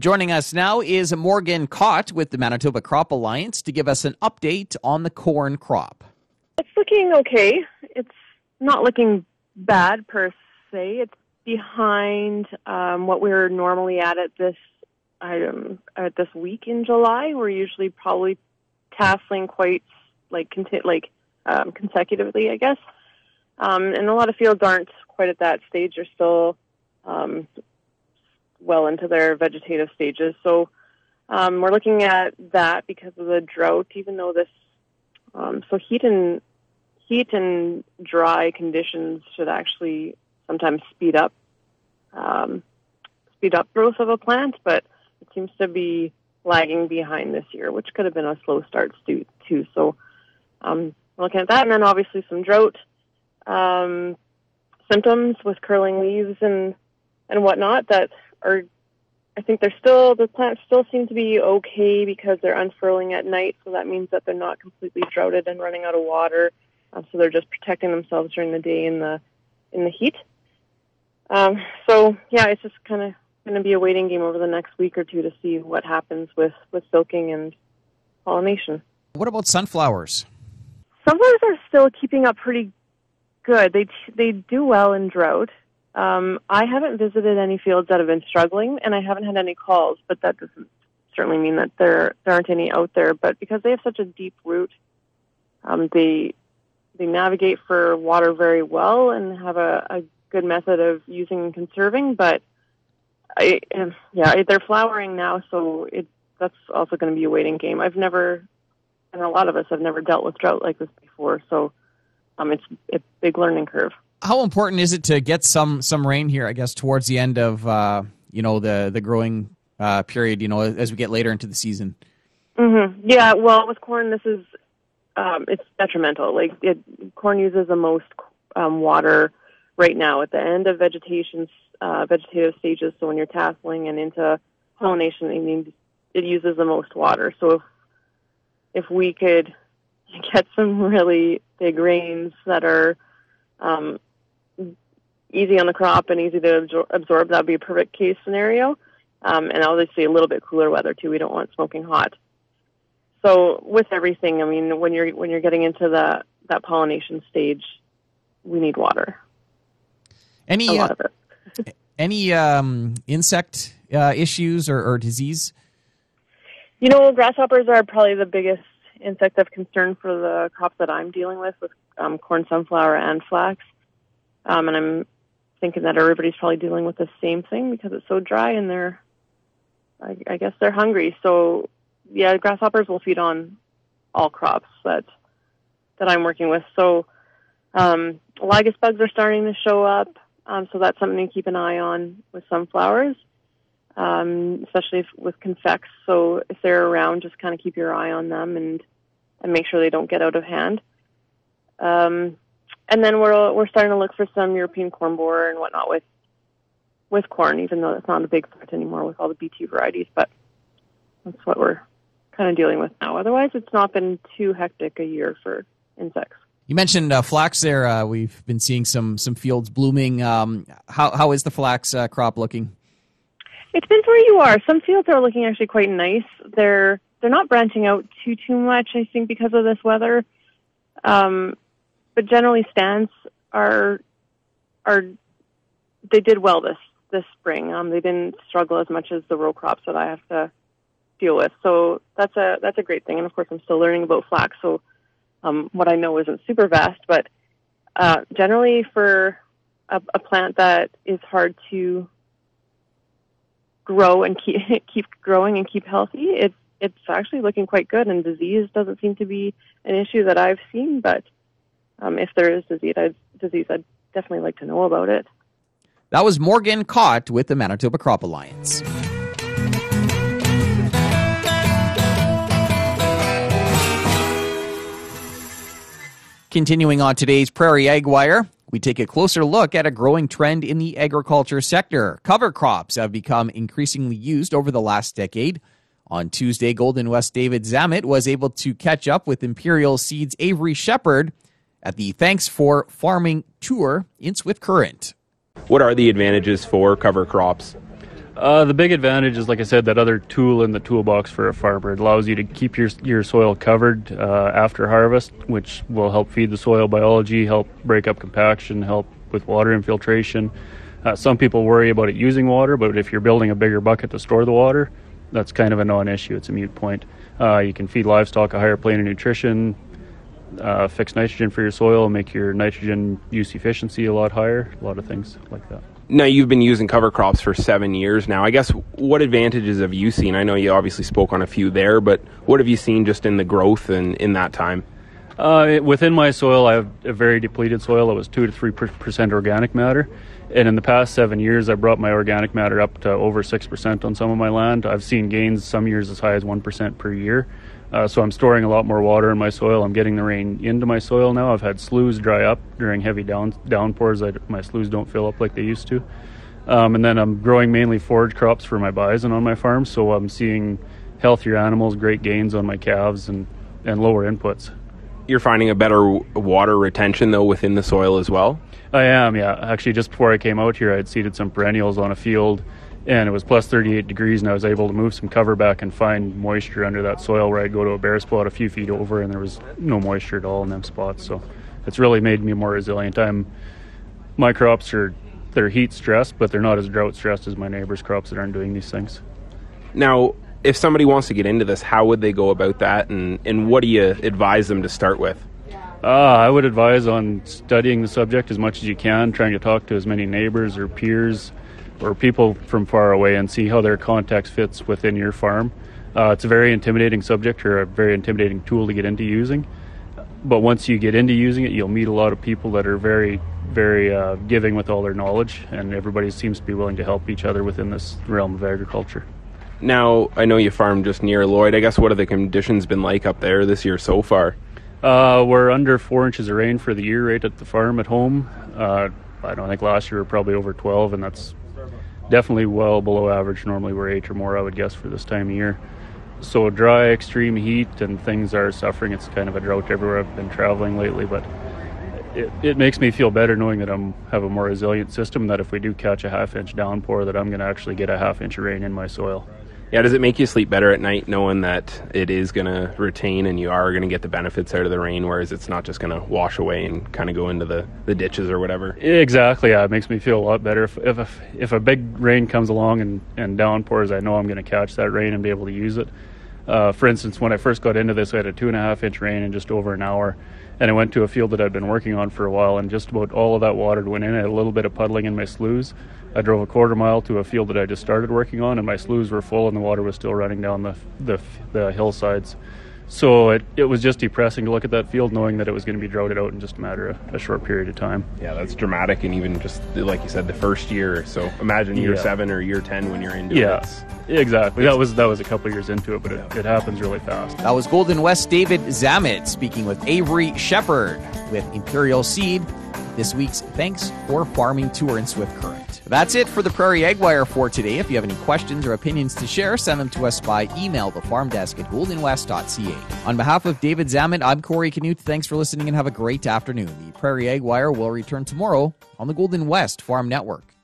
Joining us now is Morgan Cott with the Manitoba Crop Alliance to give us an update on the corn crop. It's looking okay. It's not looking bad per se. It's behind um, what we're normally at at this um, at this week in July. We're usually probably tasseling quite like conti- like um, consecutively, I guess. Um, and a lot of fields aren't quite at that stage. They're still um, well into their vegetative stages. So um, we're looking at that because of the drought. Even though this, um, so heat and heat and dry conditions should actually sometimes speed up um, speed up growth of a plant, but it seems to be lagging behind this year, which could have been a slow start to too. So um, looking at that, and then obviously some drought um, symptoms with curling leaves and and whatnot that are. I think they're still the plants still seem to be okay because they're unfurling at night, so that means that they're not completely droughted and running out of water. Um, so they're just protecting themselves during the day in the in the heat. Um, so yeah, it's just kind of going to be a waiting game over the next week or two to see what happens with with silking and pollination. What about sunflowers? Sunflowers are still keeping up pretty good. They they do well in drought. Um, I haven't visited any fields that have been struggling, and I haven't had any calls. But that doesn't certainly mean that there there aren't any out there. But because they have such a deep root, um, they they navigate for water very well and have a, a good method of using and conserving. But I, yeah, they're flowering now, so it that's also going to be a waiting game. I've never, and a lot of us have never dealt with drought like this before, so um, it's a big learning curve. How important is it to get some some rain here? I guess towards the end of uh, you know the the growing uh, period. You know, as we get later into the season. Mm-hmm. Yeah. Well, with corn, this is um, it's detrimental. Like it, corn uses the most um, water right now at the end of vegetation uh, vegetative stages. So when you're tasseling and into pollination, it means it uses the most water. So if if we could get some really big rains that are um, easy on the crop and easy to absorb, that would be a perfect case scenario. Um, and obviously a little bit cooler weather too. We don't want smoking hot. So with everything, I mean, when you're when you're getting into the that pollination stage, we need water. Any a lot uh, of it. any um, insect uh, issues or, or disease? You know, grasshoppers are probably the biggest insect of concern for the crops that I'm dealing with, with um, corn, sunflower, and flax. Um, and I'm thinking that everybody's probably dealing with the same thing because it's so dry and they're, I, I guess they're hungry. So, yeah, grasshoppers will feed on all crops that that I'm working with. So, um, lygus bugs are starting to show up. Um, so that's something to keep an eye on with sunflowers um, especially if, with confects. So if they're around, just kind of keep your eye on them and and make sure they don't get out of hand. Um, and then we're we're starting to look for some European corn borer and whatnot with with corn, even though it's not a big threat anymore with all the BT varieties. But that's what we're kind of dealing with now. Otherwise, it's not been too hectic a year for insects. You mentioned uh, flax there. Uh, we've been seeing some some fields blooming. Um, how how is the flax uh, crop looking? It depends where you are. Some fields are looking actually quite nice. They're they're not branching out too too much, I think, because of this weather. Um, but generally, stands are are they did well this this spring. Um, they didn't struggle as much as the row crops that I have to deal with. So that's a that's a great thing. And of course, I'm still learning about flax, so um, what I know isn't super vast. But uh, generally, for a, a plant that is hard to grow and keep keep growing and keep healthy, it's it's actually looking quite good. And disease doesn't seem to be an issue that I've seen. But um, if there is disease, I'd, disease, I'd definitely like to know about it. That was Morgan Cott with the Manitoba Crop Alliance. Continuing on today's Prairie Ag Wire, we take a closer look at a growing trend in the agriculture sector. Cover crops have become increasingly used over the last decade. On Tuesday, Golden West David Zammit was able to catch up with Imperial Seeds Avery Shepard at the Thanks for Farming Tour in Swift Current. What are the advantages for cover crops? Uh, the big advantage is, like I said, that other tool in the toolbox for a farmer. It allows you to keep your your soil covered uh, after harvest, which will help feed the soil biology, help break up compaction, help with water infiltration. Uh, some people worry about it using water, but if you're building a bigger bucket to store the water, that's kind of a non-issue. It's a mute point. Uh, you can feed livestock a higher plane of nutrition, uh, fix nitrogen for your soil, make your nitrogen use efficiency a lot higher, a lot of things like that. Now you've been using cover crops for seven years now. I guess what advantages have you seen? I know you obviously spoke on a few there, but what have you seen just in the growth and in that time? Uh, within my soil, I have a very depleted soil. It was two to three percent organic matter, and in the past seven years, I brought my organic matter up to over six percent on some of my land. I've seen gains some years as high as one percent per year. Uh, so I'm storing a lot more water in my soil. I'm getting the rain into my soil now. I've had sloughs dry up during heavy down, downpours. I, my sloughs don't fill up like they used to. Um, and then I'm growing mainly forage crops for my bison on my farm. So I'm seeing healthier animals, great gains on my calves, and, and lower inputs. You're finding a better water retention though within the soil as well. I am, yeah. Actually, just before I came out here, I had seeded some perennials on a field and it was plus 38 degrees, and I was able to move some cover back and find moisture under that soil where I'd go to a bare spot a few feet over, and there was no moisture at all in them spots. So it's really made me more resilient. I'm my crops are they're heat stressed, but they're not as drought stressed as my neighbors' crops that aren't doing these things. Now, if somebody wants to get into this, how would they go about that, and and what do you advise them to start with? Uh, I would advise on studying the subject as much as you can, trying to talk to as many neighbors or peers or people from far away and see how their context fits within your farm. Uh, it's a very intimidating subject or a very intimidating tool to get into using. But once you get into using it, you'll meet a lot of people that are very, very uh, giving with all their knowledge, and everybody seems to be willing to help each other within this realm of agriculture. Now, I know you farm just near Lloyd. I guess what have the conditions been like up there this year so far? Uh, we're under four inches of rain for the year right at the farm at home. Uh, I don't think last year we were probably over 12, and that's definitely well below average. Normally we're eight or more, I would guess, for this time of year. So dry, extreme heat, and things are suffering. It's kind of a drought everywhere I've been traveling lately, but it, it makes me feel better knowing that I'm have a more resilient system. That if we do catch a half inch downpour, that I'm going to actually get a half inch of rain in my soil. Yeah, does it make you sleep better at night knowing that it is going to retain and you are going to get the benefits out of the rain, whereas it's not just going to wash away and kind of go into the, the ditches or whatever? Exactly. Yeah, it makes me feel a lot better. If if, if a big rain comes along and, and downpours, I know I'm going to catch that rain and be able to use it. Uh, for instance, when I first got into this, I had a two and a half inch rain in just over an hour, and I went to a field that I'd been working on for a while, and just about all of that water went in. I had a little bit of puddling in my sloughs. I drove a quarter mile to a field that I just started working on, and my sloughs were full, and the water was still running down the the, the hillsides. So it, it was just depressing to look at that field knowing that it was going to be droughted out in just a matter of a short period of time. Yeah, that's dramatic. And even just, like you said, the first year. So imagine year yeah. seven or year 10 when you're into yeah, it. Yeah, exactly. That was, that was a couple years into it, but it, it happens really fast. That was Golden West David Zamet speaking with Avery Shepard with Imperial Seed. This week's Thanks for Farming Tour in Swift Current. That's it for the Prairie Ag Wire for today. If you have any questions or opinions to share, send them to us by email, the farm desk at goldenwest.ca. On behalf of David Zamet, I'm Corey Canute. Thanks for listening and have a great afternoon. The Prairie Ag Wire will return tomorrow on the Golden West Farm Network.